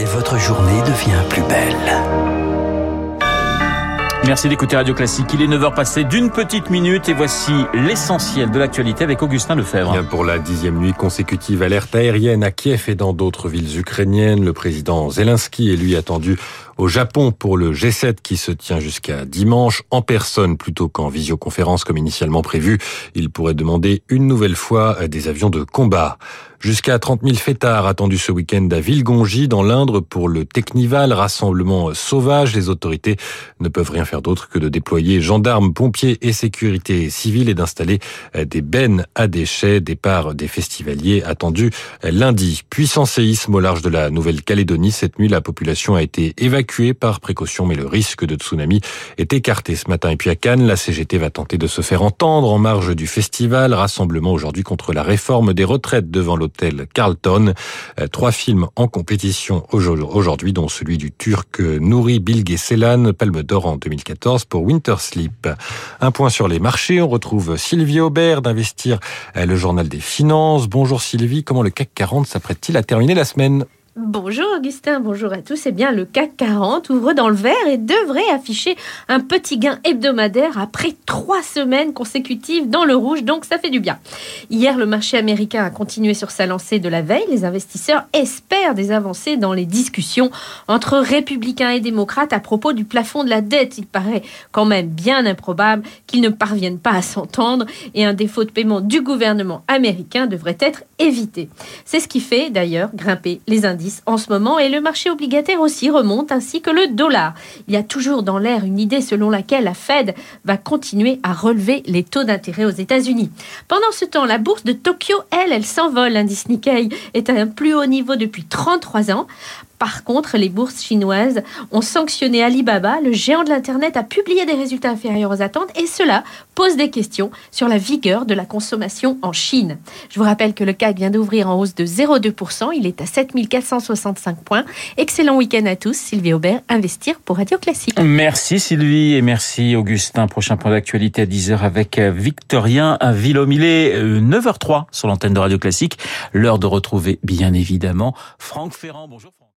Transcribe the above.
et votre journée devient plus belle. Merci d'écouter Radio Classique. Il est 9h passé d'une petite minute et voici l'essentiel de l'actualité avec Augustin Lefebvre. Bien pour la dixième nuit consécutive, alerte aérienne à Kiev et dans d'autres villes ukrainiennes. Le président Zelensky est lui attendu au Japon pour le G7 qui se tient jusqu'à dimanche en personne plutôt qu'en visioconférence comme initialement prévu. Il pourrait demander une nouvelle fois des avions de combat. Jusqu'à 30 000 fêtards attendus ce week-end à Villegongy, dans l'Indre, pour le Technival, rassemblement sauvage. Les autorités ne peuvent rien faire d'autre que de déployer gendarmes, pompiers et sécurité civile et d'installer des bennes à déchets. Départ des festivaliers attendus lundi. Puissant séisme au large de la Nouvelle-Calédonie. Cette nuit, la population a été évacuée par précaution, mais le risque de tsunami est écarté ce matin. Et puis à Cannes, la CGT va tenter de se faire entendre en marge du festival. Rassemblement aujourd'hui contre la réforme des retraites devant l'hôtel Carlton. Euh, trois films en compétition aujourd'hui, dont celui du Turc Nouri Bilge Ceylan, Palme d'Or en 2014 pour Winter Sleep. Un point sur les marchés, on retrouve Sylvie Aubert d'Investir, euh, le journal des finances. Bonjour Sylvie, comment le CAC 40 s'apprête-t-il à terminer la semaine? Bonjour Augustin, bonjour à tous. Eh bien, le CAC 40 ouvre dans le vert et devrait afficher un petit gain hebdomadaire après trois semaines consécutives dans le rouge, donc ça fait du bien. Hier, le marché américain a continué sur sa lancée de la veille. Les investisseurs espèrent des avancées dans les discussions entre républicains et démocrates à propos du plafond de la dette. Il paraît quand même bien improbable qu'ils ne parviennent pas à s'entendre et un défaut de paiement du gouvernement américain devrait être évité. C'est ce qui fait d'ailleurs grimper les indices en ce moment et le marché obligataire aussi remonte ainsi que le dollar. Il y a toujours dans l'air une idée selon laquelle la Fed va continuer à relever les taux d'intérêt aux États-Unis. Pendant ce temps, la bourse de Tokyo, elle, elle s'envole. L'indice Nikkei est à un plus haut niveau depuis 33 ans. Par contre, les bourses chinoises ont sanctionné Alibaba, le géant de l'Internet a publié des résultats inférieurs aux attentes et cela pose des questions sur la vigueur de la consommation en Chine. Je vous rappelle que le CAC vient d'ouvrir en hausse de 0,2%, il est à 7465 points. Excellent week-end à tous, Sylvie Aubert, Investir pour Radio Classique. Merci Sylvie et merci Augustin. Prochain point d'actualité à 10h avec Victorien Villomilé, 9h03 sur l'antenne de Radio Classique. L'heure de retrouver bien évidemment Franck Ferrand. Bonjour.